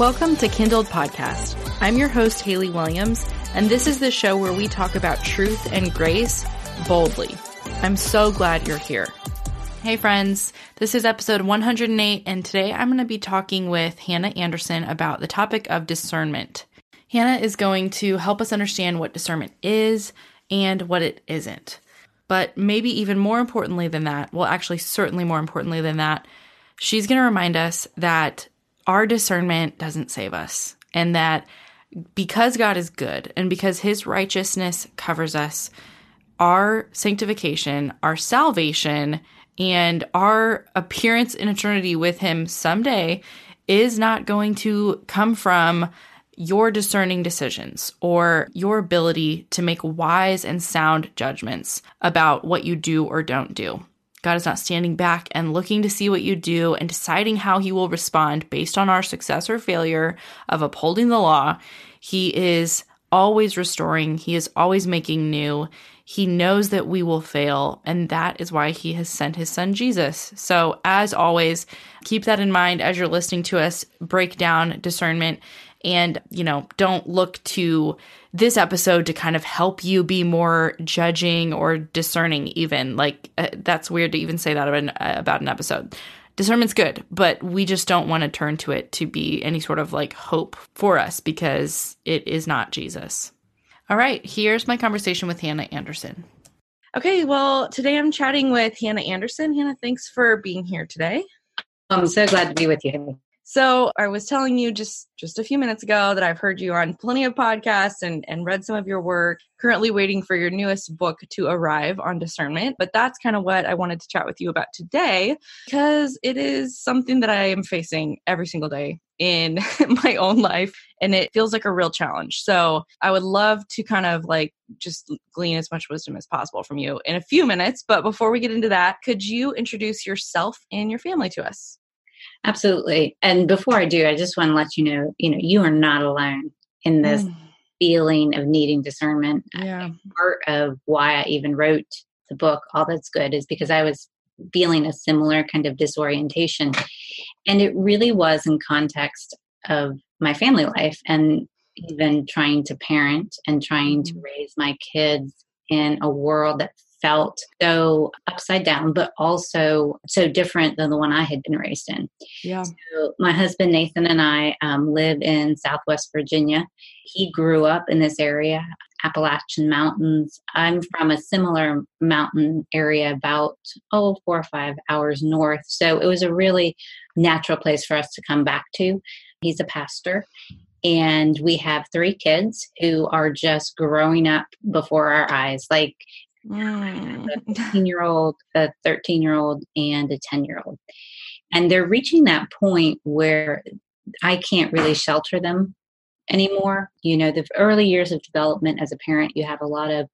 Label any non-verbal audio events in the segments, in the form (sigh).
Welcome to Kindled Podcast. I'm your host, Haley Williams, and this is the show where we talk about truth and grace boldly. I'm so glad you're here. Hey, friends, this is episode 108, and today I'm going to be talking with Hannah Anderson about the topic of discernment. Hannah is going to help us understand what discernment is and what it isn't. But maybe even more importantly than that, well, actually, certainly more importantly than that, she's going to remind us that our discernment doesn't save us, and that because God is good and because his righteousness covers us, our sanctification, our salvation, and our appearance in eternity with him someday is not going to come from your discerning decisions or your ability to make wise and sound judgments about what you do or don't do. God is not standing back and looking to see what you do and deciding how he will respond based on our success or failure of upholding the law. He is always restoring, he is always making new. He knows that we will fail, and that is why he has sent his son Jesus. So, as always, keep that in mind as you're listening to us break down discernment and, you know, don't look to this episode to kind of help you be more judging or discerning, even. Like, uh, that's weird to even say that about an, uh, about an episode. Discernment's good, but we just don't want to turn to it to be any sort of like hope for us because it is not Jesus. All right, here's my conversation with Hannah Anderson. Okay, well, today I'm chatting with Hannah Anderson. Hannah, thanks for being here today. I'm so glad to be with you. So I was telling you just just a few minutes ago that I've heard you on plenty of podcasts and and read some of your work. Currently waiting for your newest book to arrive on discernment, but that's kind of what I wanted to chat with you about today because it is something that I am facing every single day in (laughs) my own life and it feels like a real challenge. So I would love to kind of like just glean as much wisdom as possible from you in a few minutes. But before we get into that, could you introduce yourself and your family to us? Absolutely. And before I do, I just want to let you know, you know, you are not alone in this mm. feeling of needing discernment. Yeah. Part of why I even wrote the book, All That's Good, is because I was feeling a similar kind of disorientation. And it really was in context of my family life and even trying to parent and trying to mm. raise my kids in a world that felt so upside down, but also so different than the one I had been raised in. Yeah. So my husband Nathan and I um, live in Southwest Virginia. He grew up in this area, Appalachian Mountains. I'm from a similar mountain area, about oh four or five hours north. So it was a really natural place for us to come back to. He's a pastor and we have three kids who are just growing up before our eyes like Mm. a (laughs) 15 year old, a 13 year old, and a 10 year old. And they're reaching that point where I can't really shelter them anymore. You know, the early years of development as a parent, you have a lot of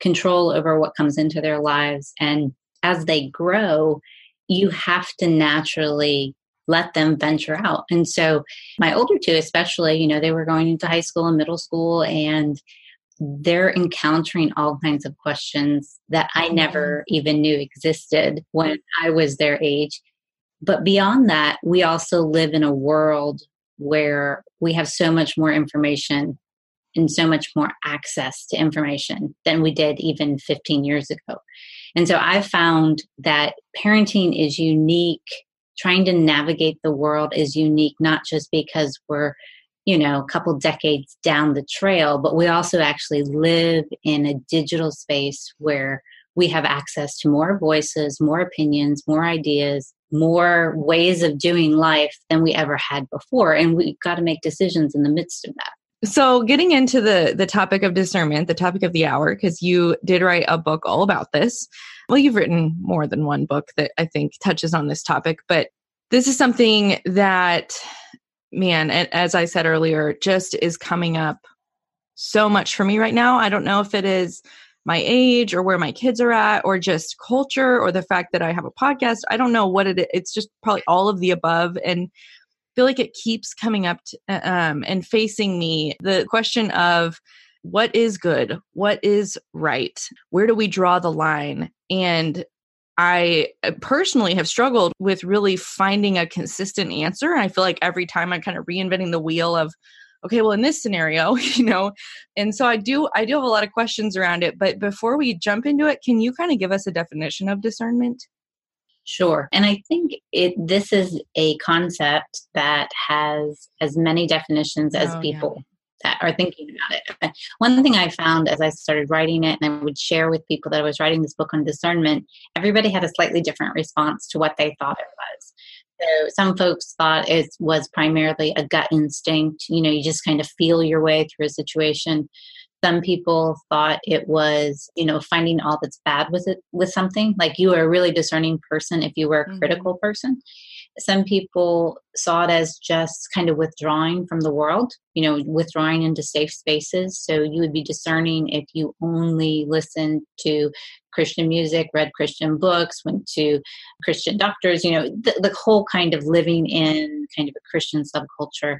control over what comes into their lives. And as they grow, you have to naturally let them venture out. And so my older two, especially, you know, they were going into high school and middle school and they're encountering all kinds of questions that I never mm-hmm. even knew existed when I was their age. But beyond that, we also live in a world where we have so much more information and so much more access to information than we did even 15 years ago. And so I found that parenting is unique. Trying to navigate the world is unique, not just because we're you know, a couple decades down the trail, but we also actually live in a digital space where we have access to more voices, more opinions, more ideas, more ways of doing life than we ever had before. And we've got to make decisions in the midst of that. So, getting into the the topic of discernment, the topic of the hour, because you did write a book all about this. Well, you've written more than one book that I think touches on this topic, but this is something that man, as I said earlier, just is coming up so much for me right now. I don't know if it is my age or where my kids are at or just culture or the fact that I have a podcast. I don't know what it is. It's just probably all of the above. And feel like it keeps coming up to, uh, um, and facing me the question of what is good? What is right? Where do we draw the line? And I uh, personally have struggled with really finding a consistent answer. I feel like every time I'm kind of reinventing the wheel of, okay, well, in this scenario, (laughs) you know, and so I do, I do have a lot of questions around it. But before we jump into it, can you kind of give us a definition of discernment? Sure. And I think it this is a concept that has as many definitions as oh, people. Yeah that are thinking about it. One thing I found as I started writing it and I would share with people that I was writing this book on discernment, everybody had a slightly different response to what they thought it was. So some folks thought it was primarily a gut instinct, you know, you just kind of feel your way through a situation. Some people thought it was, you know, finding all that's bad with it with something. Like you are a really discerning person if you were a mm-hmm. critical person. Some people saw it as just kind of withdrawing from the world, you know, withdrawing into safe spaces. So you would be discerning if you only listened to Christian music, read Christian books, went to Christian doctors, you know, the, the whole kind of living in kind of a Christian subculture.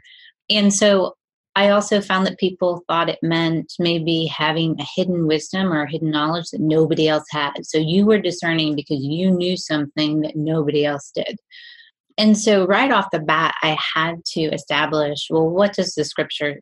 And so I also found that people thought it meant maybe having a hidden wisdom or hidden knowledge that nobody else had. So you were discerning because you knew something that nobody else did. And so, right off the bat, I had to establish well, what does the scripture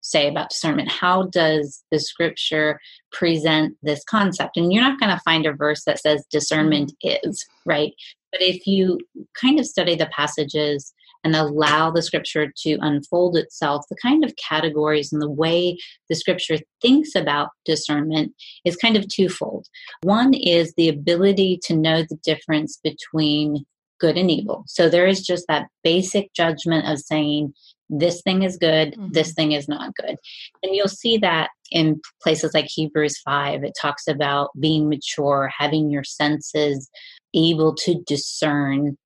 say about discernment? How does the scripture present this concept? And you're not going to find a verse that says discernment is, right? But if you kind of study the passages and allow the scripture to unfold itself, the kind of categories and the way the scripture thinks about discernment is kind of twofold. One is the ability to know the difference between good and evil. So there is just that basic judgment of saying, this thing is good, mm-hmm. this thing is not good. And you'll see that in places like Hebrews 5. It talks about being mature, having your senses able to discern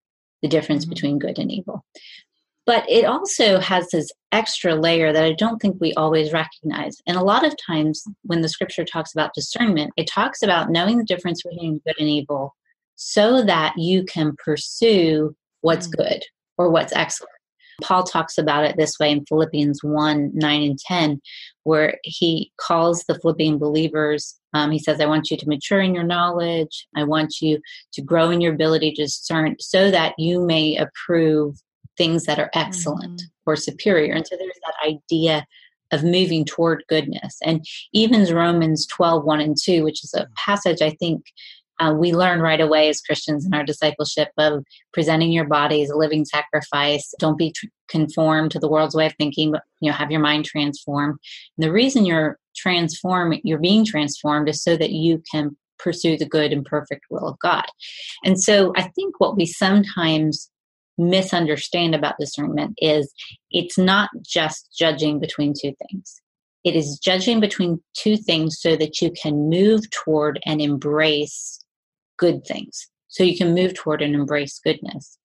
the difference mm-hmm. between good and evil. But it also has this extra layer that I don't think we always recognize. And a lot of times when the scripture talks about discernment, it talks about knowing the difference between good and evil so that you can pursue what's mm. good or what's excellent. Paul talks about it this way in Philippians 1 9 and 10, where he calls the Philippian believers. Um, he says, I want you to mature in your knowledge. I want you to grow in your ability to discern so that you may approve things that are excellent mm-hmm. or superior. And so there's that idea of moving toward goodness. And even Romans 12 1 and 2, which is a passage I think uh, we learn right away as Christians in our discipleship of presenting your body as a living sacrifice. Don't be tr- conformed to the world's way of thinking, but you know, have your mind transformed. And the reason you're transformed, you're being transformed, is so that you can pursue the good and perfect will of God. And so, I think what we sometimes misunderstand about discernment is it's not just judging between two things. It is judging between two things so that you can move toward and embrace good things. So you can move toward and embrace goodness.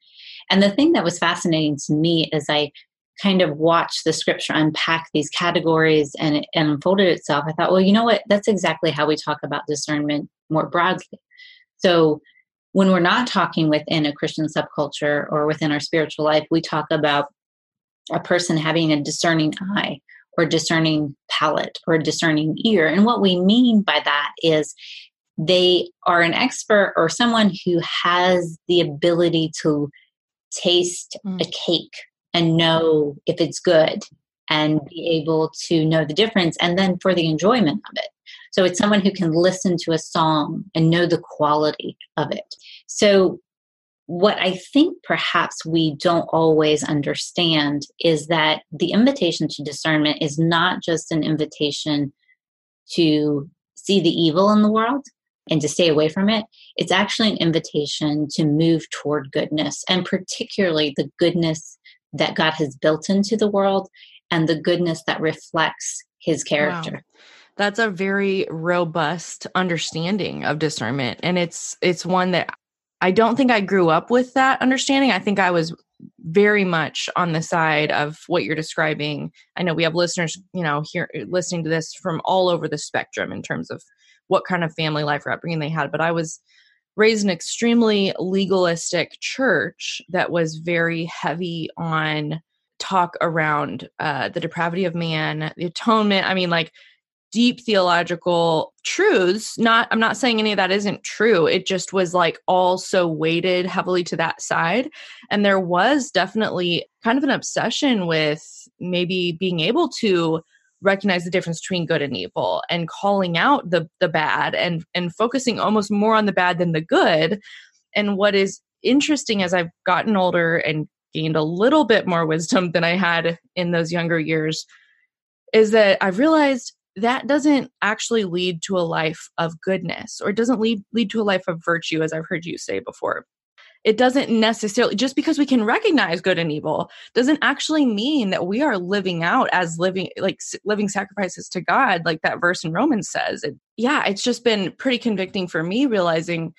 And the thing that was fascinating to me as I kind of watched the scripture unpack these categories and it and unfolded itself, I thought, well, you know what? That's exactly how we talk about discernment more broadly. So when we're not talking within a Christian subculture or within our spiritual life, we talk about a person having a discerning eye or discerning palate or discerning ear. And what we mean by that is they are an expert or someone who has the ability to taste mm. a cake and know if it's good and be able to know the difference and then for the enjoyment of it. So it's someone who can listen to a song and know the quality of it. So what I think perhaps we don't always understand is that the invitation to discernment is not just an invitation to see the evil in the world, and to stay away from it, it's actually an invitation to move toward goodness and particularly the goodness that God has built into the world and the goodness that reflects his character. Wow. That's a very robust understanding of discernment and it's it's one that I don't think I grew up with that understanding. I think I was very much on the side of what you're describing. I know we have listeners, you know, here listening to this from all over the spectrum in terms of what kind of family life or upbringing they had. But I was raised in an extremely legalistic church that was very heavy on talk around uh, the depravity of man, the atonement. I mean, like deep theological truths not i'm not saying any of that isn't true it just was like all so weighted heavily to that side and there was definitely kind of an obsession with maybe being able to recognize the difference between good and evil and calling out the the bad and and focusing almost more on the bad than the good. And what is interesting as i've gotten older and gained a little bit more wisdom than i had in those younger years is that i've realized that doesn't actually lead to a life of goodness or doesn't lead lead to a life of virtue as i've heard you say before it doesn't necessarily just because we can recognize good and evil doesn't actually mean that we are living out as living like living sacrifices to god like that verse in romans says. It, yeah it's just been pretty convicting for me realizing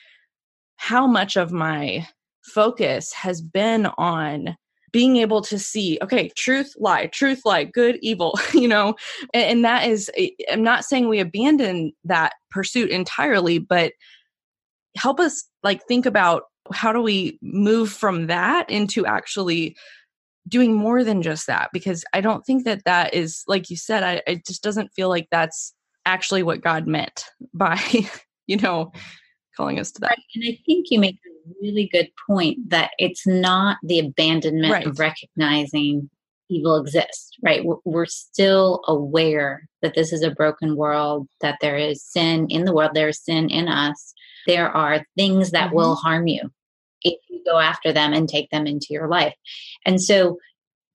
how much of my focus has been on being able to see okay truth lie truth lie good evil (laughs) you know? And, and that is i'm not saying we abandon that pursuit entirely but help us like think about how do we move from that into actually doing more than just that because i don't think that that is like you said i it just doesn't feel like that's actually what god meant (laughs) by you know calling us to that right. and i think you make a really good point that it's not the abandonment right. of recognizing evil exists right we're, still aware that this is a broken world that there is sin in the world there is sin in us there are things that mm-hmm. will harm you if you go after them and take them into your life. And so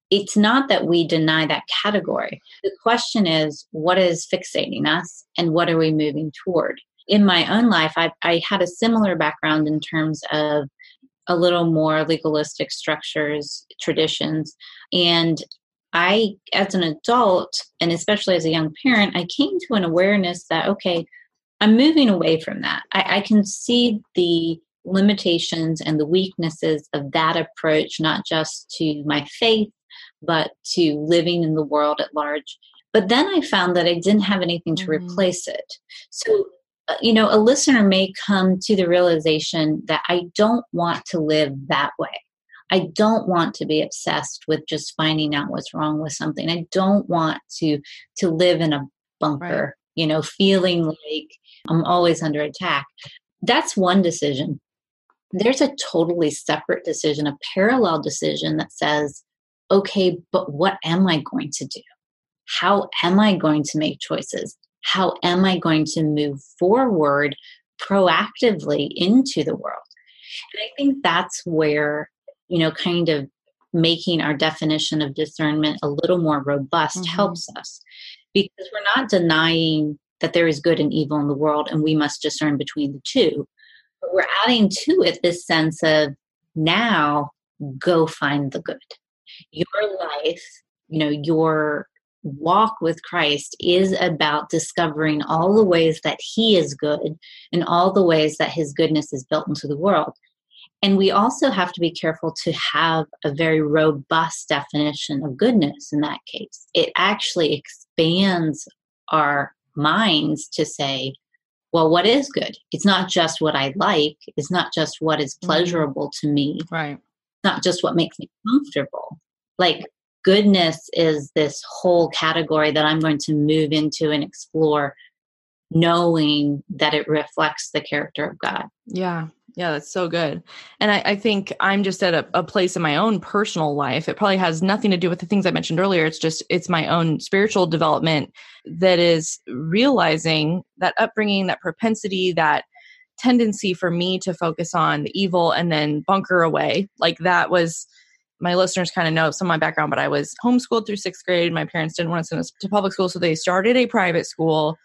it's not that we deny that category. The question is, what is fixating us and what are we moving toward? In my own life, I, I had a similar background in terms of a little more legalistic structures, traditions. And I, as an adult, and especially as a young parent, I came to an awareness that, okay, I'm moving away from that. I, I can see the limitations and the weaknesses of that approach, not just to my faith, but to living in the world at large. But then I found that I didn't have anything to mm-hmm. replace it. So, Uh, you know, a listener may come to the realization that I don't want to live that way. I don't want to be obsessed with just finding out what's wrong with something. I don't want to to live in a bunker, right. you know, feeling like I'm always under attack. That's one decision there's a totally separate decision, a parallel decision that says, okay, but what am I going to do? How am I going to make choices? How am I going to move forward proactively into the world? And I think that's where, you know, kind of making our definition of discernment a little more robust mm-hmm. helps us because we're not denying that there is good and evil in the world and we must discern between the two but we're adding to it this sense of now go find the good. Your life, you know, your walk with Christ is about discovering all the ways that He is good and all the ways that His goodness is built into the world. And we also have to be careful to have a very robust definition of goodness in that case. It actually expands our minds to say, well, what is good? It's not just what I like. It's not just what is mm-hmm. pleasurable to me. Right. Not just what makes me comfortable. Like goodness is this whole category that I'm going to move into and explore, knowing that it reflects the character of God. Yeah. Yeah, that's so good. And I, I think I'm just at a, a, place in my own personal life. It probably has nothing to do with the things I mentioned earlier. It's just, it's my own spiritual development that is realizing that upbringing, that propensity, that tendency for me to focus on the evil and then bunker away. Like that was, my listeners kind of know some of my background, but I was homeschooled through sixth grade. My parents didn't want to send us to public school, so they started a private school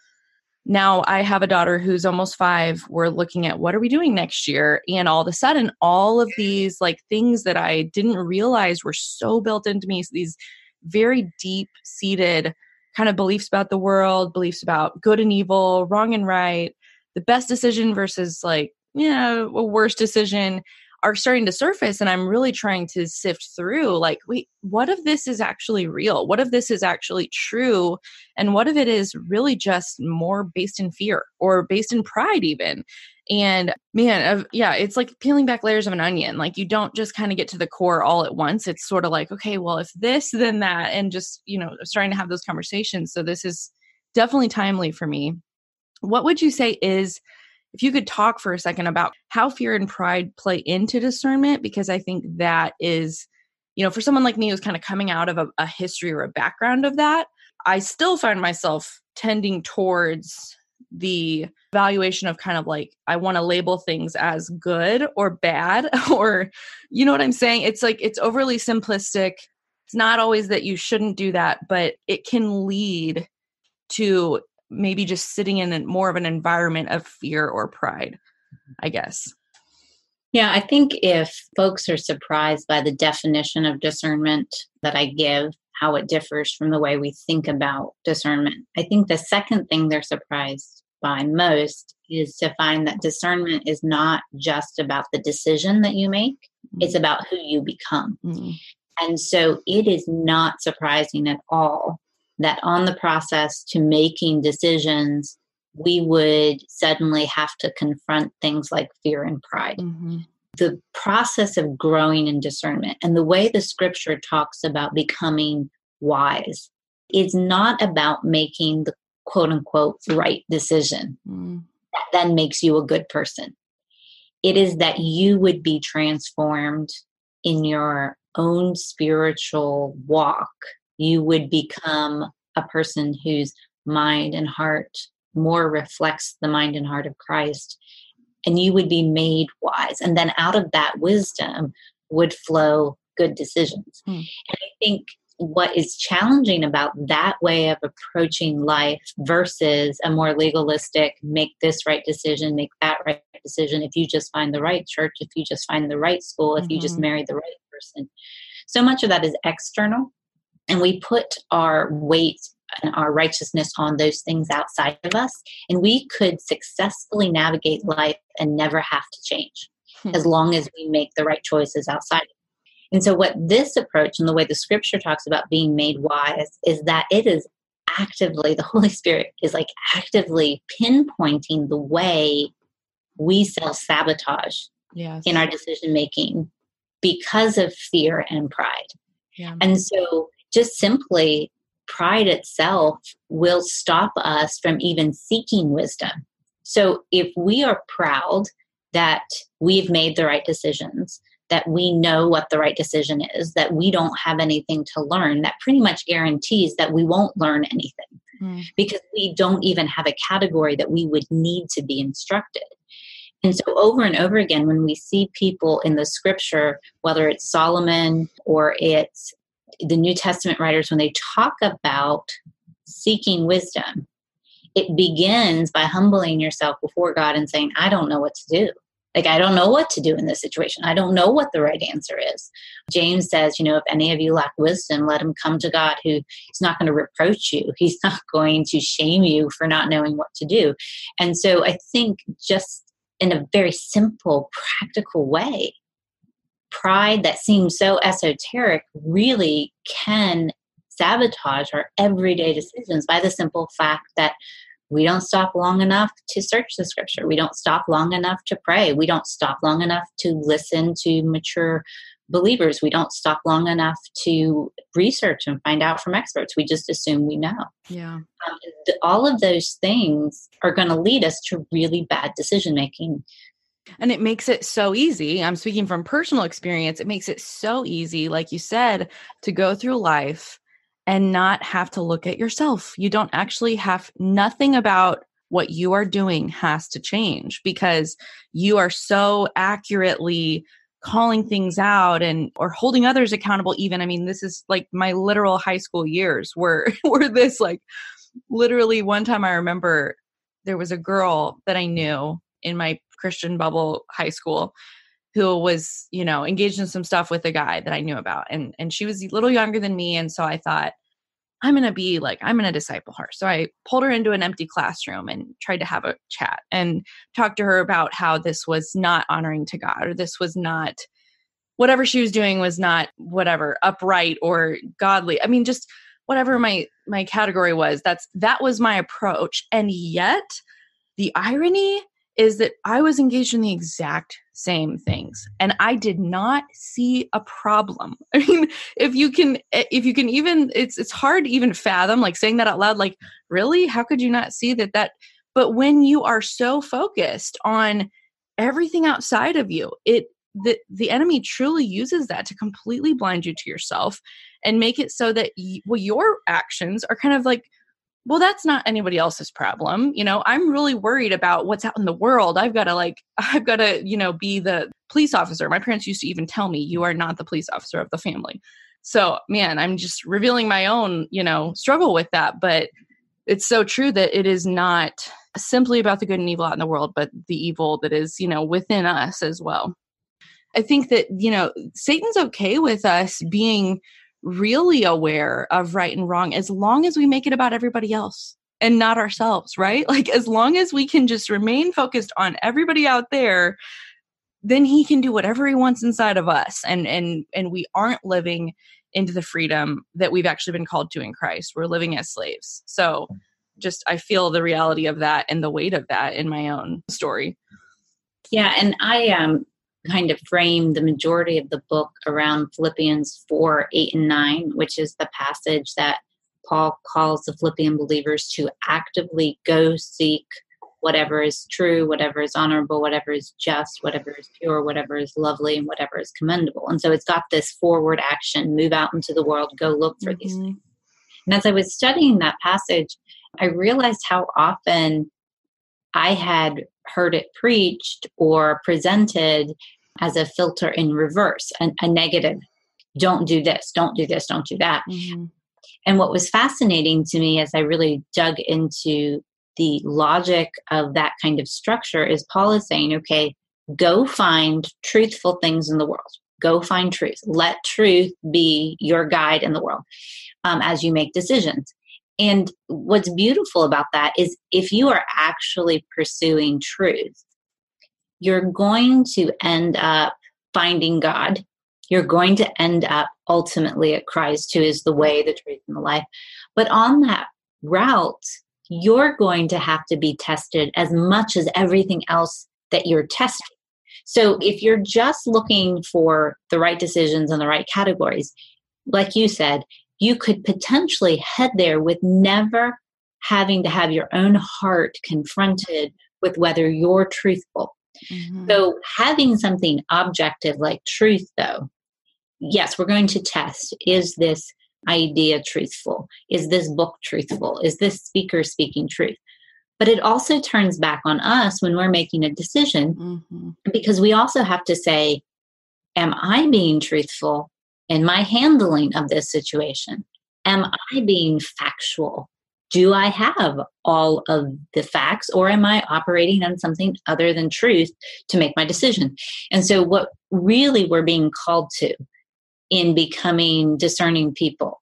now I have a daughter who's almost five. We're looking at what are we doing next year? And all of a sudden, all of these like things that I didn't realize were so built into me, these very deep seated kind of beliefs about the world, beliefs about good and evil, wrong and right, the best decision versus like, yeah, a worse decision are starting to surface and i'm really trying to sift through like wait what if this is actually real? What if this is actually true? And what if it is really just more based in fear or based in pride even? And man yeah it's like peeling back layers of an onion like you don't just kind of get to the core all at once. It's sort of like okay well if this then that and just you know starting to have those conversations. So this is definitely timely for me. What would you say is if you could talk for a second about how fear and pride play into discernment because I think that is you know, for someone like me who's kind of coming out of a, a history or a background of that, I still find myself tending towards the valuation of kind of like I want to label things as good or bad (laughs) or you know what I'm saying? It's like it's overly simplistic. It's not always that you shouldn't do that but it can lead to maybe just sitting in a, more of an environment of fear or pride I guess yeah, I think if folks are surprised by the definition of discernment that I give, how it differs from the way we think about discernment. I think the second thing they're surprised by most is to find that discernment is not just about the decision that you make, mm-hmm. it's about who you become. Mm-hmm. And so it is not surprising at all that on the process to making decisions, we would suddenly have to confront things like fear and pride. Mm-hmm the process of growing in discernment and the way the scripture talks about becoming wise is not about making the quote unquote right decision mm. that then makes you a good person. It is that you would be transformed in your own spiritual walk. You would become a person whose mind and heart more reflects the mind and heart of Christ and you would be made wise. And then out of that wisdom would flow good decisions. Mm. And I think what is challenging about that way of approaching life versus a more legalistic make this right decision, make that right decision, if you just find the right church, if you just find the right school, if mm-hmm. you just mm-hmm. marry the right person. So much of that is external. And we put our weight and our righteousness on those things outside of us. And we could successfully navigate life and never have to change hmm. as long as we make the right choices outside. And so, what this approach and the way the scripture talks about being made wise is that it is actively, (laughs) the Holy Spirit is like actively pinpointing the way we self sabotage yes. in our decision making because of fear and pride. Yeah. And so, just simply pride itself will stop us from even seeking wisdom. So if we are proud that we've made the right decisions, that we know what the right decision is, that we don't have anything to learn, that pretty much guarantees that we won't learn anything mm. because we don't even have a category that we would need to be instructed. And so, over and over again, when we see people in the scripture, whether it's Solomon or it's the New Testament writers, when they talk about seeking wisdom, it begins by humbling yourself before God and saying, I don't know what to do. Like, I don't know what to do in this situation. I don't know what the right answer is. James says, you know, if any of you lack wisdom, let him come to God who is not going to reproach you. He's (laughs) not going to shame you for not knowing what to do. And so I think just in a very simple, practical way, pride that seems so esoteric really can sabotage our everyday decisions by the simple fact that we don't stop long enough to search the scripture. We don't stop long enough to pray. We don't stop long enough to listen to mature believers. We don't stop long enough to research and find out from experts. We just assume we know. Yeah. Um, all of those things are going to lead us to really bad decision making. And it makes it so easy. I'm speaking from personal experience. It makes it so easy, like you said, to go through life and not have to look at yourself. You don't actually have nothing about what you are doing has to change because you are so accurately calling things out and or holding others accountable even i mean this is like my literal high school years were (laughs) were this like literally one time i remember there was a girl that i knew in my Christian bubble high school who was, you know, engaged in some stuff with a guy that I knew about. And and she was a little younger than me. And so I thought, I'm gonna be like, I'm gonna disciple her. So I pulled her into an empty classroom and tried to have a chat and talk to her about how this was not honoring to God or this was not whatever she was doing was not whatever upright or godly. I mean, just whatever my my category was, that's that was my approach. And yet the irony is that I was engaged in the exact same things and i did not see a problem. (laughs) I mean if you can eh, if you can even it's it's hard to even fathom like saying that out loud like really? How could you not see that that but when you are so focused on everything outside of you it the the enemy truly uses that to completely blind you to yourself and make it so that well your actions are kind of like well that's not anybody else's problem you know i'm really worried about what's out in the world. I've got to like (laughs) i've got to you know be the police officer. My parents used to even tell me you are not the police officer of the family. So man i'm just revealing my own you know struggle with that but it's so true that it is not simply about the good and evil out in the world but the evil that is you know within us as well. I think that you know satan's okay with us being really aware of right and wrong as long as we make it about everybody else and not ourselves, right? (laughs) Like as long as we can just remain focused on everybody out there, then he can do whatever he wants inside of us and and and we aren't living into the freedom that we've actually been called to in Christ. We're living as slaves. So just I feel the reality of that and the weight of that in my own story. Yeah, and I um kind of frame the majority of the book around Philippians 4, 8, and 9, which is the passage that Paul calls the Philippian believers to actively go seek whatever is true, whatever is honorable, whatever is just, whatever is pure, whatever is lovely, and whatever is commendable. And so it's got this forward action move out into the world, go look for mm-hmm. these things. And as I was studying that passage, I realized how often I had heard it preached or presented as a filter in reverse, a, a negative. Don't do this, don't do this, don't do that. Mm-hmm. And what was fascinating to me as I really dug into the logic of that kind of structure is Paul is saying, okay, go find truthful things in the world. Go find truth. Let truth be your guide in the world um, as you make decisions. And what's beautiful about that is if you are actually pursuing truth, you're going to end up finding God. You're going to end up ultimately at Christ, who is the way, the truth, and the life. But on that route, you're going to have to be tested as much as everything else that you're testing. So if you're just looking for the right decisions and the right categories, like you said, you could potentially head there with never having to have your own heart confronted with whether you're truthful Mm-hmm. So, having something objective like truth, though, yes, we're going to test is this idea truthful? Is this book truthful? Is this speaker speaking truth? But it also turns back on us when we're making a decision mm-hmm. because we also have to say, Am I being truthful in my handling of this situation? Am I being factual? Do I have all of the facts or am I operating on something other than truth to make my decision? And so, what really we're being called to in becoming discerning people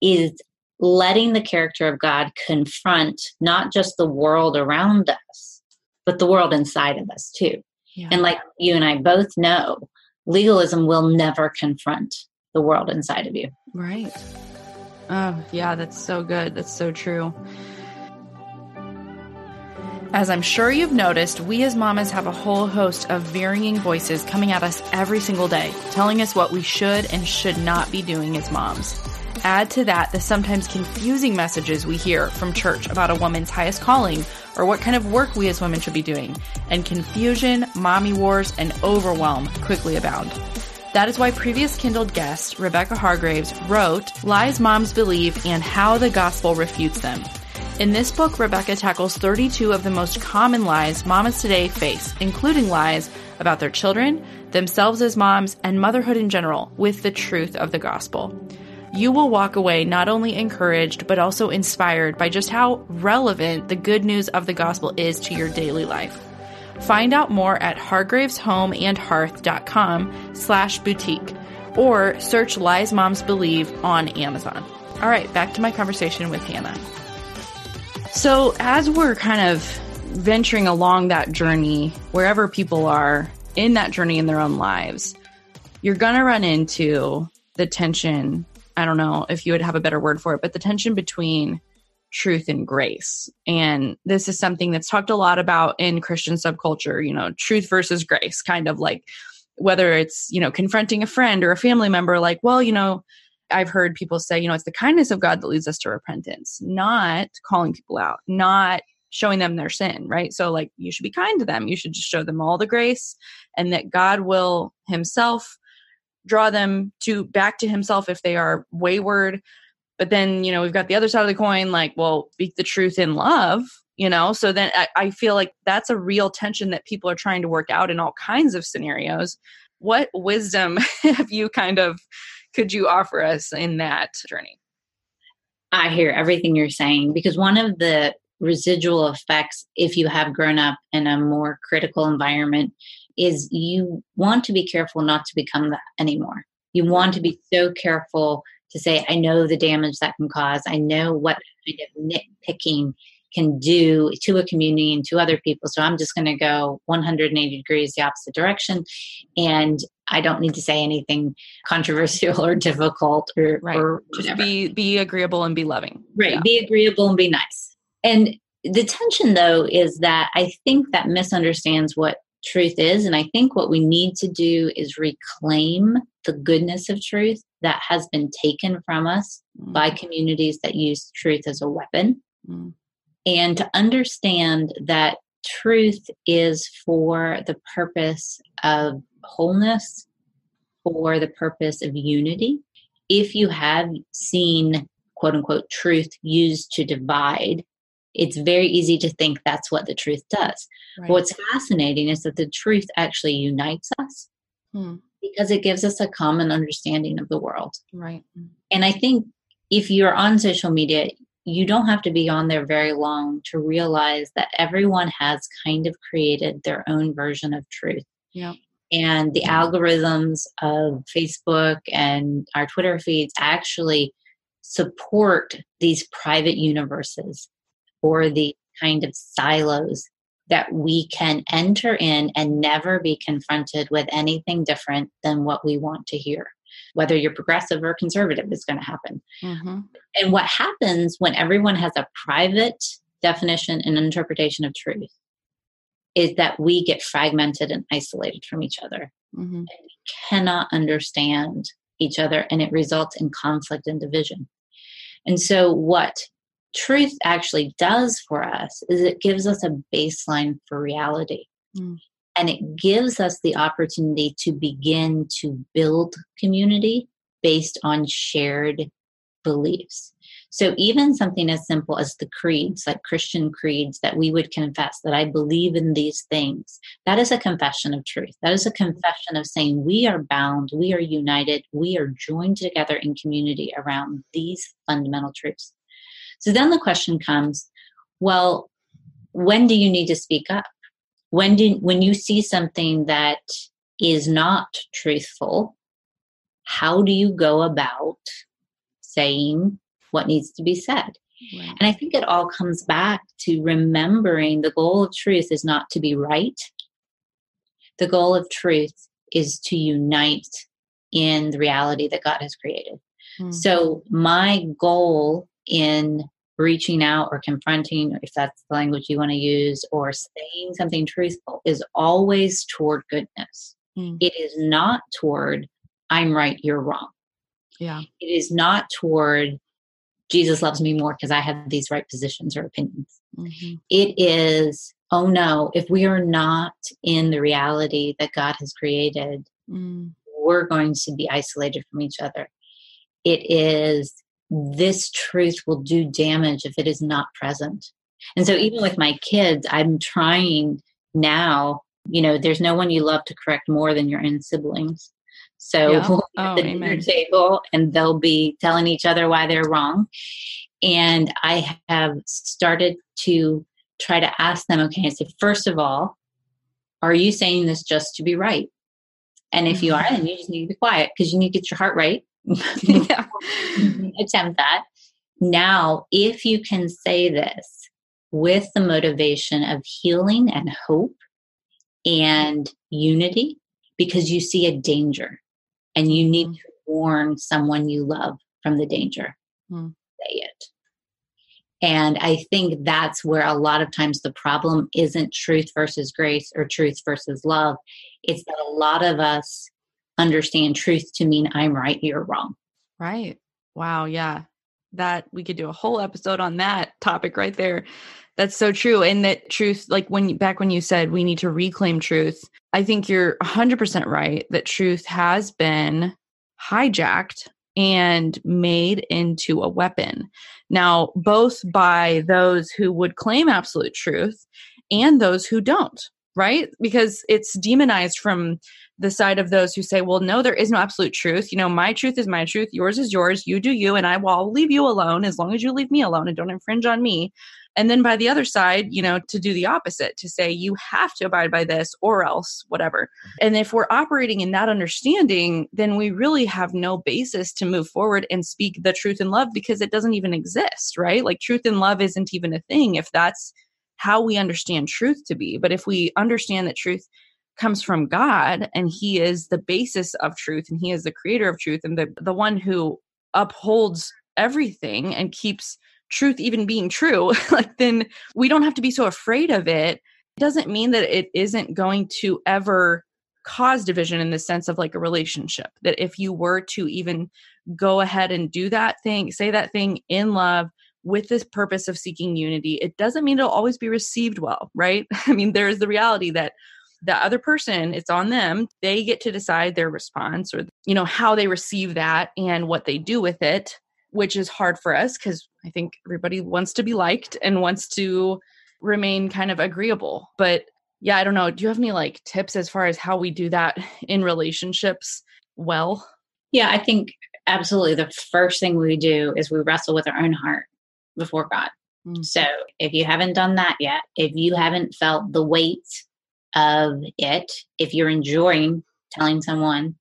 is letting the character of God confront not just the world around us, but the world inside of us too. Yeah. And like you and I both know, legalism will never confront the world inside of you. Right. Oh, yeah, that's so good. That's so true. As I'm sure you've noticed, we as mamas have a whole host of varying voices coming at us every single day, telling us what we should and should not be doing as moms. Add to that the sometimes confusing messages we hear from church about a woman's highest calling or what kind of work we as women should be doing, and confusion, mommy wars, and overwhelm quickly abound. That is why previous Kindled guest, Rebecca Hargraves, wrote Lies Moms Believe and How the Gospel Refutes Them. In this book, Rebecca tackles 32 of the most common lies mamas today face, including lies about their children, themselves as moms, and motherhood in general, with the truth of the gospel. You will walk away not only encouraged, but also inspired by just how relevant the good news of the gospel is to your daily life. Find out more at hargraveshomeandhearth.com slash boutique or search Lies Moms Believe on Amazon. All right, back to my conversation with Hannah. So, as we're kind of venturing along that journey, wherever people are in that journey in their own lives, you're going to run into the tension. I don't know if you would have a better word for it, but the tension between truth and grace. And this is something that's talked a lot about in Christian subculture, you know, truth versus grace, kind of like whether it's, you know, confronting a friend or a family member, like, well, you know, I've heard people say, you know, it's the kindness of God that leads us to repentance, not calling people out, not showing them their sin, right? So, like, you should be kind to them. You should just show them all the grace and that God will Himself draw them to back to Himself if they are wayward. But then, you know, we've got the other side of the coin, like, well, speak the truth in love, you know? So then I, I feel like that's a real tension that people are trying to work out in all kinds of scenarios. What wisdom (laughs) have you kind of could you offer us in that journey? I hear everything you're saying because one of the residual effects, if you have grown up in a more critical environment, is you want to be careful not to become that anymore. You want to be so careful to say, I know the damage that can cause. I know what kind of nitpicking can do to a community and to other people. So I'm just going to go 180 degrees the opposite direction. And I don't need to say anything controversial or difficult or, right. or just be be agreeable and be loving. Right. Yeah. Be agreeable and be nice. And the tension though is that I think that misunderstands what truth is. And I think what we need to do is reclaim the goodness of truth that has been taken from us mm. by communities that use truth as a weapon. Mm. And to understand that truth is for the purpose of wholeness, for the purpose of unity. If you have seen, quote unquote, truth used to divide, it's very easy to think that's what the truth does. Right. What's fascinating is that the truth actually unites us hmm. because it gives us a common understanding of the world. Right. And I think if you're on social media, you don't have to be on there very long to realize that everyone has kind of created their own version of truth. Yeah. And the algorithms of Facebook and our Twitter feeds actually support these private universes or the kind of silos that we can enter in and never be confronted with anything different than what we want to hear. Whether you're progressive or conservative is going to happen. Mm-hmm. And what happens when everyone has a private definition and interpretation of truth is that we get fragmented and isolated from each other. Mm-hmm. And we cannot understand each other, and it results in conflict and division. And so, what truth actually does for us is it gives us a baseline for reality. Mm. And it gives us the opportunity to begin to build community based on shared beliefs. So, even something as simple as the creeds, like Christian creeds, that we would confess that I believe in these things, that is a confession of truth. That is a confession of saying we are bound, we are united, we are joined together in community around these fundamental truths. So then the question comes well, when do you need to speak up? When, do, when you see something that is not truthful, how do you go about saying what needs to be said? Right. And I think it all comes back to remembering the goal of truth is not to be right. The goal of truth is to unite in the reality that God has created. Mm-hmm. So, my goal in reaching out or confronting, if that's the language you want to use, or saying something truthful, is always toward goodness. Mm. It is not toward, I'm right, you're wrong. Yeah. It is not toward, Jesus loves me more because I have these right positions or opinions. Mm-hmm. It is, oh no, if we are not in the reality that God has created, mm. we're going to be isolated from each other. It is, this truth will do damage if it is not present. And so, even with my kids, I'm trying now, you know, there's no one you love to correct more than your own siblings. So, (laughs) yeah. we'll oh, at the dinner table and they'll be telling each other why they're wrong. And I have started to try to ask them, okay, I say, first of all, are you saying this just to be right? And if you are, mm-hmm. then you just need to be quiet because you need to get your heart right (laughs) (laughs) yeah. attempt that. Now, if you can say this with the motivation of healing and hope and unity, because you see a danger and you need mm. to warn someone you love from the danger, mm. say it. And I think that's where a lot of times the problem isn't truth versus grace or truth versus love. It's that a lot of us understand truth to mean I'm right, you're wrong. Right. Wow. Yeah. That we could do a whole episode on that topic right there. That's so true. And that truth, like when back when you said we need to reclaim truth, I think you're 100% right that truth has been hijacked and made into a weapon. Now, both by those who would claim absolute truth and those who don't, right? Because it's demonized from the side of those who say, well, no, there is no absolute truth. You know, my truth is my truth, yours is yours, you do you, and I will leave you alone as long as you leave me alone and don't infringe on me. And then by the other side, you know, to do the opposite, to say you have to abide by this or else, whatever. And if we're operating in that understanding, then we really have no basis to move forward and speak the truth in love because it doesn't even exist, right? Like truth and love isn't even a thing if that's how we understand truth to be. But if we understand that truth comes from God and he is the basis of truth and he is the creator of truth and the the one who upholds everything and keeps truth even being true (laughs) like then we don't have to be so afraid of it it doesn't mean that it isn't going to ever cause division in the sense of like a relationship that if you were to even go ahead and do that thing say that thing in love with this purpose of seeking unity it doesn't mean it'll always be received well right? (laughs) I mean there's the reality that the other person it's on them they get to decide their response or you know how they receive that and what they do with it which is hard for us because i think everybody wants to be liked and wants to remain kind of agreeable. But yeah i don't know do you have any like tips as far as how we do that (laughs) in relationships well? Yeah i think absolutely the first thing we do is we wrestle with our own heart before god mm-hmm. so if you haven't done that yet if you haven't felt the weight of it if you're enjoying telling someone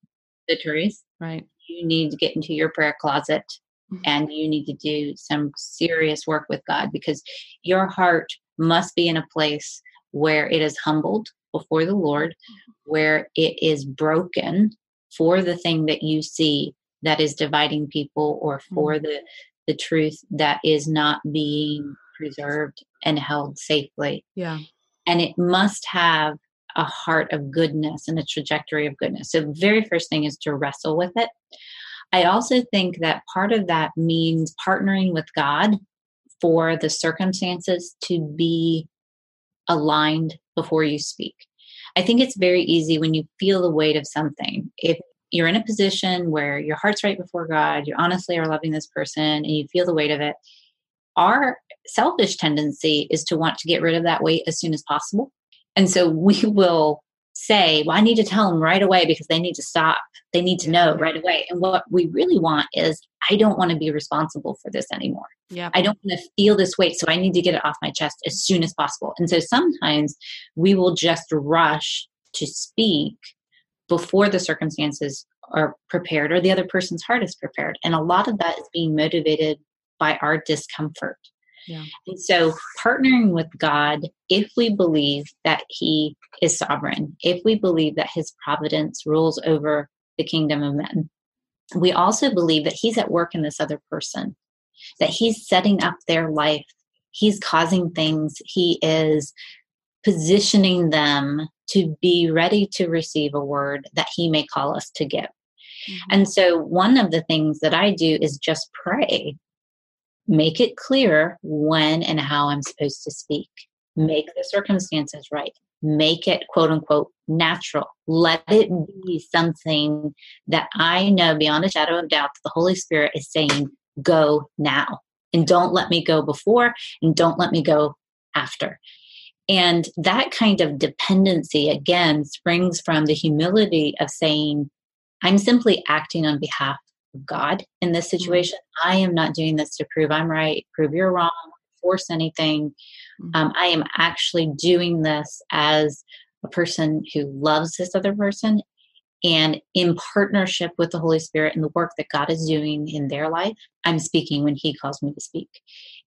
the truth right you need to get into your prayer closet mm-hmm. and you need to do some serious work with god because your heart must be in a place where it is humbled before the lord where it is broken for the thing that you see that is dividing people or for mm-hmm. the the truth that is not being preserved and held safely yeah and it must have a heart of goodness and a trajectory of goodness. So, very first thing is to wrestle with it. I also think that part of that means partnering with God for the circumstances to be aligned before you speak. I think it's very easy when you feel the weight of something. If you're in a position where your heart's right before God, you honestly are loving this person, and you feel the weight of it, our selfish tendency is to want to get rid of that weight as soon as possible. And so we (laughs) will say, well, I need to tell them right away because they need to stop. They need to know right away. And what we really want is, I don't want to be responsible for this anymore. Yeah. I don't want to feel this weight. So I need to get it off my chest as soon as possible. And so sometimes we will just rush to speak before the circumstances are prepared or the other person's heart is prepared. And a lot of that is being motivated by our discomfort. Yeah. And so, partnering with God, if we believe that He is sovereign, if we believe that His providence rules over the kingdom of men, we also believe that He's at work in this other person, that He's setting up their life, He's causing things, He is positioning them to be ready to receive a word that He may call us to give. Mm-hmm. And so, one of the things that I do is just pray make it clear when and how I'm supposed to speak, make the circumstances right, make it quote unquote natural. Let it be something that I know beyond a shadow of doubt that the Holy Spirit is saying, go now. And don't let me go before and don't let me go after. And that kind of dependency, again, springs from the humility of saying, I'm simply acting on behalf of God in this mm-hmm. situation. Mm-hmm. I am not doing this to prove I'm right, prove you're wrong, force anything. Mm-hmm. Um, I am actually doing this as a person who loves this other person and in partnership with the Holy Spirit and the work that God is doing in their life, I'm speaking when He calls me to speak.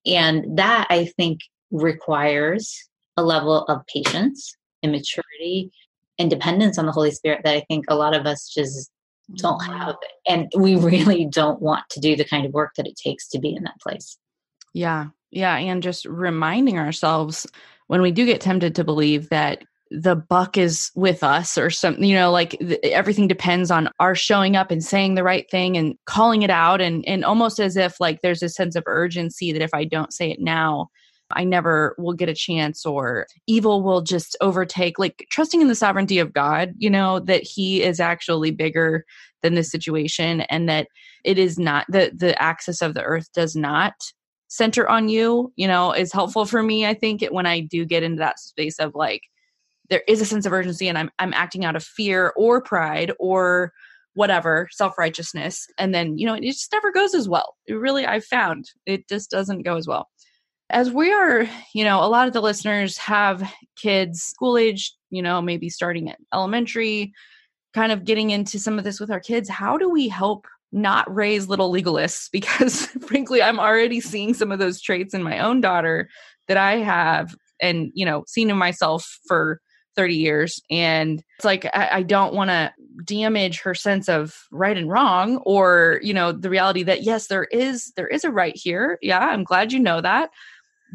And that I think requires a level of patience and maturity and dependence on the Holy Spirit that I think a lot of us just don't mm-hmm. have and we (laughs) really don't want to do the kind of work that it takes to be in that place Yeah. Yeah. And just reminding ourselves when we do get tempted to believe that the buck is with us or something you know like th- everything depends on our showing up and saying the right thing and calling it out and and almost as if like there's a sense of urgency that if i don't say it now i never will get a chance or evil will just overtake like trusting in the sovereignty of god you know that he is actually bigger than the situation and that it is not the the axis of the earth does not center on you you know is helpful for me i think when i do get into that space of like there is a sense of urgency and I'm I'm acting out of fear or pride or whatever, self-righteousness. And then, you know, it just never goes as well. It really I've found it just doesn't go as well. As we are, you know, a lot of the listeners have kids school age, you know, maybe starting at elementary, kind of getting into some of this with our kids. How do we help not raise little legalists? (laughs) Because frankly i'm already seeing some of those traits in my own daughter that i have and you know seen in myself for 30 years. And it's like i, I don't want to damage her sense of right and wrong or you know the reality that yes there is there is a right here. Yeah i'm glad you know that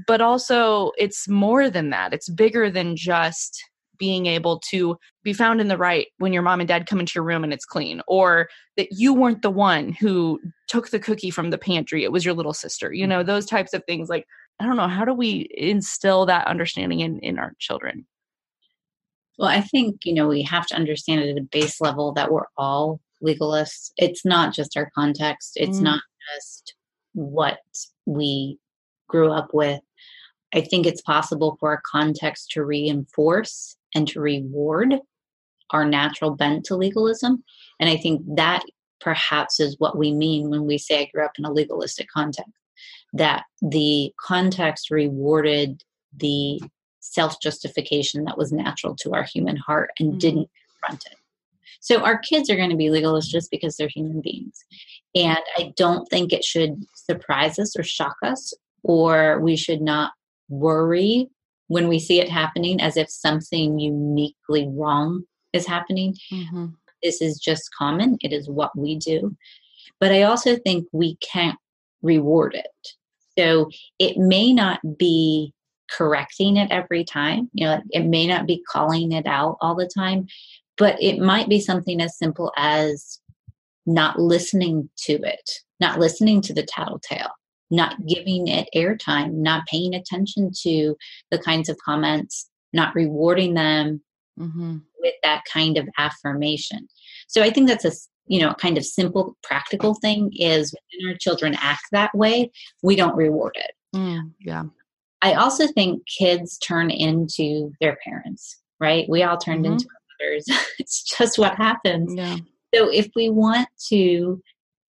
but also it's more than that it's bigger than just being able to be found in the right when your mom and dad come into your room and it's clean or that you weren't the one who took the cookie from the pantry it was your little sister you know those types of things like i don't know how do we instill that understanding in in our children well, I think, you know, we have to understand at a base level that we're all legalists. It's not just our context, it's mm. not just what we grew up with. I think it's possible for our context to reinforce and to reward our natural bent to legalism. And I think that perhaps is what we mean when we say I grew up in a legalistic context, that the context rewarded the self justification that was natural to our human heart and mm-hmm. didn't confront it. So our kids are going to be legalists just because they're human beings. And I don't think it should surprise us or shock us, or we should not worry when we see it happening as if something uniquely wrong is happening. Mm-hmm. This is just common, it is what we do. But I also think we can't reward it. So it may not be correcting it every time. You know, it may not be calling it out all the time, but it might be something as simple as not listening to it, not listening to the tattletale, not giving it airtime, not paying attention to the kinds of comments, not rewarding them mm-hmm. with that kind of affirmation. So I think that's a you know kind of simple practical thing is when our children act that way we don't reward it mm, yeah I also think kids turn into their parents, right? We all turned mm-hmm. into our mothers. (laughs) it's just what happens. Yeah. So if we want to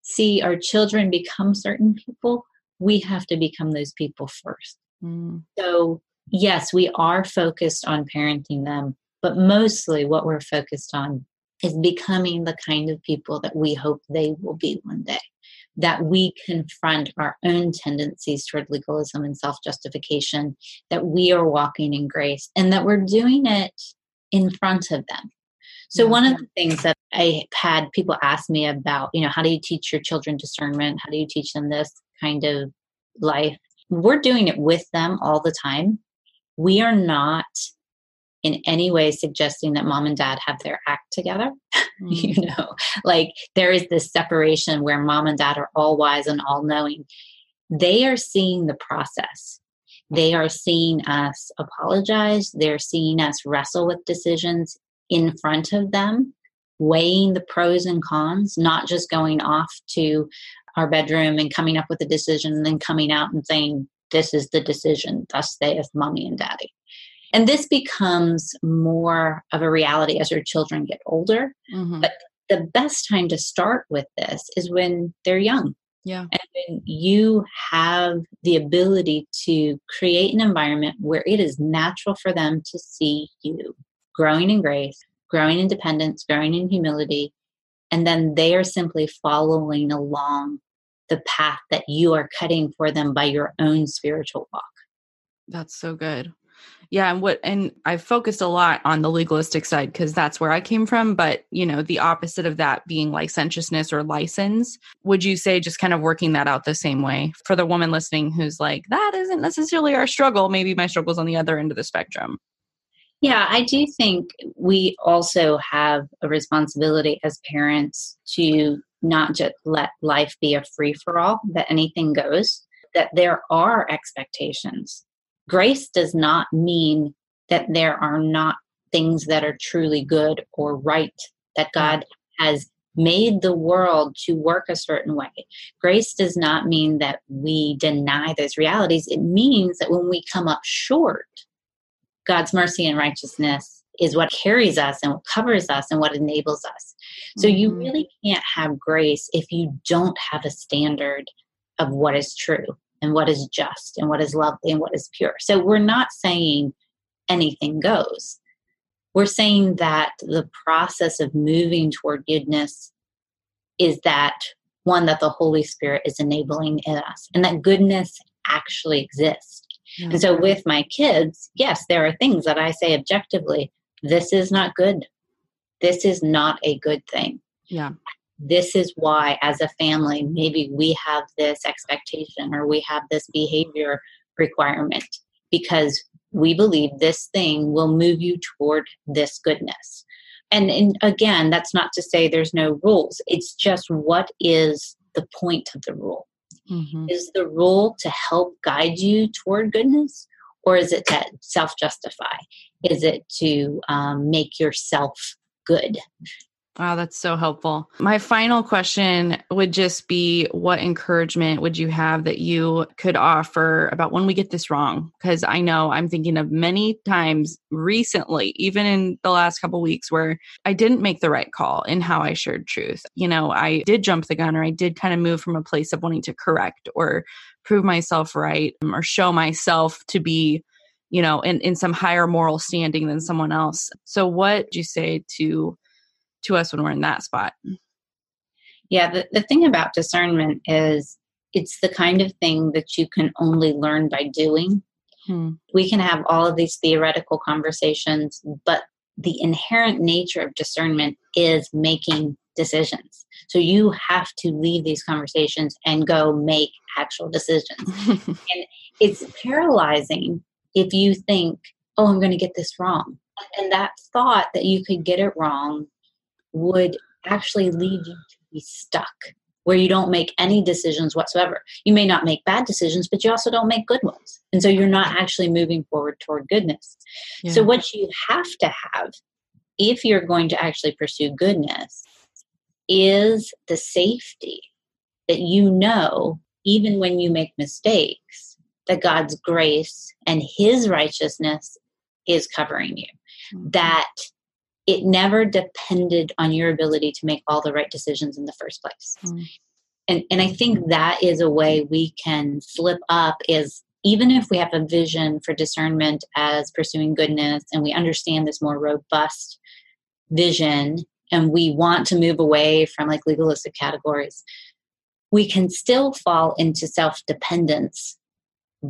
see our children become certain people, we have to become those people first. Mm. So, yes, we are focused on parenting them, but mostly what we're focused on is becoming the kind of people that we hope they will be one day that we confront our own tendencies toward legalism and self justification, that we are walking in grace, and that we're doing it in front of them. So, one of the things that I had people ask me about, you know, how do you teach your children discernment? How do you teach them this kind of life? We're doing it with them all the time. We are not in any way suggesting that mom and dad have their act together. (laughs) Mm. you know, like there is this separation where mom and dad are all wise and all knowing. They are seeing the process. They are seeing us apologize. They're seeing us wrestle with decisions in front of them, weighing the pros and cons, not just going off to our bedroom and coming up with a decision and then coming out and saying, This is the decision, thus saith mommy and daddy. And this becomes more of a reality as your children get older. Mm-hmm. But the best time to start with this is when they're young. Yeah. And when you have the ability to create an environment where it is natural for them to see you growing in grace, growing in dependence, growing in humility, and then they are simply following along the path that you are cutting for them by your own spiritual walk. That's so good Yeah, and what and I've focused a lot on the legalistic side because that's where I came from, but you know, the opposite of that being licentiousness or license. Would you say just kind of working that out the same way for the woman listening who's like, that isn't necessarily our struggle, maybe my struggle's on the other end of the spectrum? Yeah, I do think we also have a responsibility as parents to not just let life be a free for all, that anything goes, that there are expectations. Grace does not mean that there are not things that are truly good or right, that mm. God has made the world to work a certain way. Grace does not mean that we deny those realities. It means that when we come up short, God's mercy and righteousness is what carries us and what covers us and what enables us. So mm-hmm. you really can't have grace if you don't have a standard of what is true and what is just and what is lovely and what is pure. So we're not saying anything goes. We're saying that the process of moving toward goodness is that one that the Holy Spirit is enabling in us and that goodness actually exists. Yeah. And so mm-hmm. with my kids, yes, there are things that I say objectively, this is not good. This is not a good thing. Yeah. This is why, as a family, maybe we have this expectation or we have this behavior requirement because we believe this thing will move you toward this goodness. And, and again, that's not to say there's no rules. It's just what is the point of the rule? Mm-hmm. Is the rule to help guide you toward goodness, or is it to self justify? Is it to um, make yourself good? Wow, that's so helpful. My final question would just be what encouragement would you have that you could offer about when we get this wrong? Because I know I'm thinking of many times recently, even in the last couple weeks, where I didn't make the right call in how I shared truth. You know, I did jump the gun or I did kind of move from a place of wanting to correct or prove myself right um, or show myself to be you know in, in some higher moral standing than someone else so what do you say to to us when we're in that spot. Yeah, the, the thing about discernment is it's the kind of thing that you can only learn by doing. Hmm. We can have all of these theoretical conversations, but the inherent nature of discernment is making decisions. So you have to leave these conversations and go make actual decisions. (laughs) and it's paralyzing if you think, oh, I'm going to get this wrong. And that thought that you could get it wrong would actually lead you to be stuck where you don't make any decisions whatsoever. You may not make bad decisions, but you also don't make good ones. And so you're not actually moving forward toward goodness. Yeah. So, what you have to have if you're going to actually pursue goodness is the safety that you know, even when you make mistakes, that God's grace and His righteousness is covering you. Mm-hmm. That it never depended on your ability to make all the right decisions in the first place. Mm. And, and I think that is a way we can slip up is even if we have a vision for discernment as pursuing goodness and we understand this more robust vision and we want to move away from like legalistic categories, we can still fall into self dependence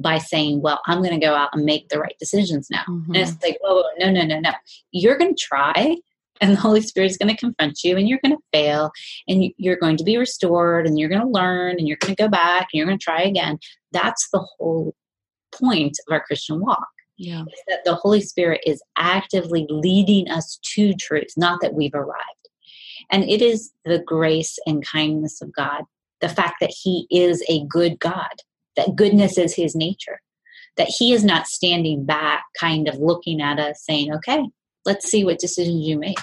by saying, well, I'm going to go out and make the right decisions now. Mm-hmm. And it's like, whoa, whoa, no, no, no, no. You're going to try, and the Holy Spirit is going to confront you, and you're going to fail, and you're going to be restored, and you're going to learn, and you're going to go back, and you're going to try again. That's the whole point of our Christian walk. Yeah. Is that the Holy Spirit is actively leading us to truth, not that we've arrived. And it is the grace and kindness of God, the fact that He is a good God that goodness is his nature, that he is not standing back, kind of looking at us saying, okay, let's see what decisions you make,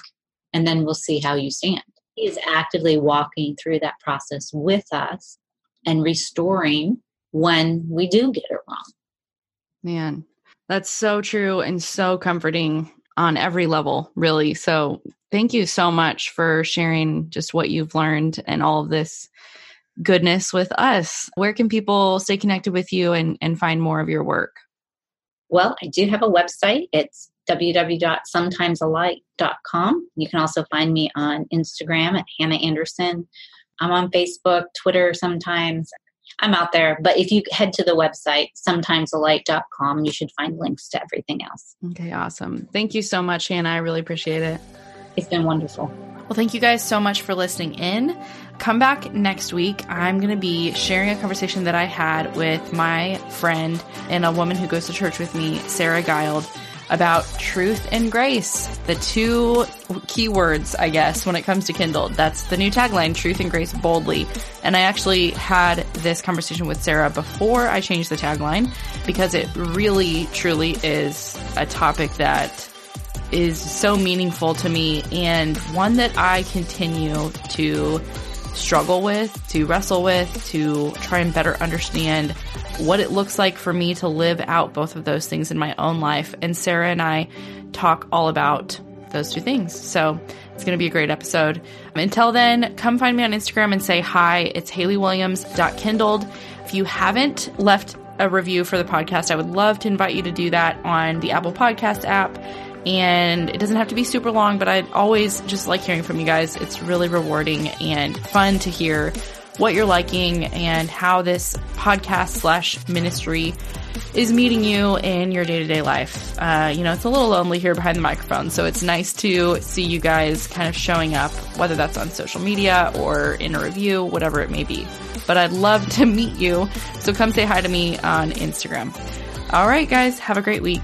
and then we'll see how you stand. He is actively walking through that process with us and restoring when we do get it wrong. Man, that's so true and so comforting on every level, really. So, thank you so much for sharing just what you've learned and all of this goodness with us. Where can people stay connected with you and, and find more of your work? Well, I do have a website. It's www.sometimesalight.com. You can also find me on Instagram at Hannah Anderson. I'm on Facebook, Twitter sometimes. I'm out there. But if you head to the website, sometimesalight.com, you should find links to everything else. Okay, awesome. Thank you so much, Hannah. I really appreciate it. It's been wonderful. Well, thank you guys so much for listening in. Come back next week. I'm going to be sharing a conversation that I had with my friend and a woman who goes to church with me, Sarah Guild about truth and grace, the two key words, I guess, when it comes to Kindle. That's the new tagline, truth and grace boldly. And I actually had this conversation with Sarah before I changed the tagline because it really, truly is a topic that is so meaningful to me and one that I continue to struggle with, to wrestle with, to try and better understand what it looks like for me to live out both of those things in my own life. And Sarah and I talk all about those two things. So it's going to be a great episode. Until then, come find me on Instagram and say hi. It's HaleyWilliams.kindled. If you haven't left a review for the podcast, I would love to invite you to do that on the Apple Podcast app. And it doesn't have to be super long, but I'd always just like hearing from you guys. It's really rewarding and fun to hear what you're liking and how this podcast slash ministry is meeting you in your day to day life. Uh, you know, it's a little lonely here behind the microphone, so it's nice to see you guys kind of showing up, whether that's on social media or in a review, whatever it may be. But I'd love to meet you, so come say hi to me on Instagram. All right, guys, have a great week.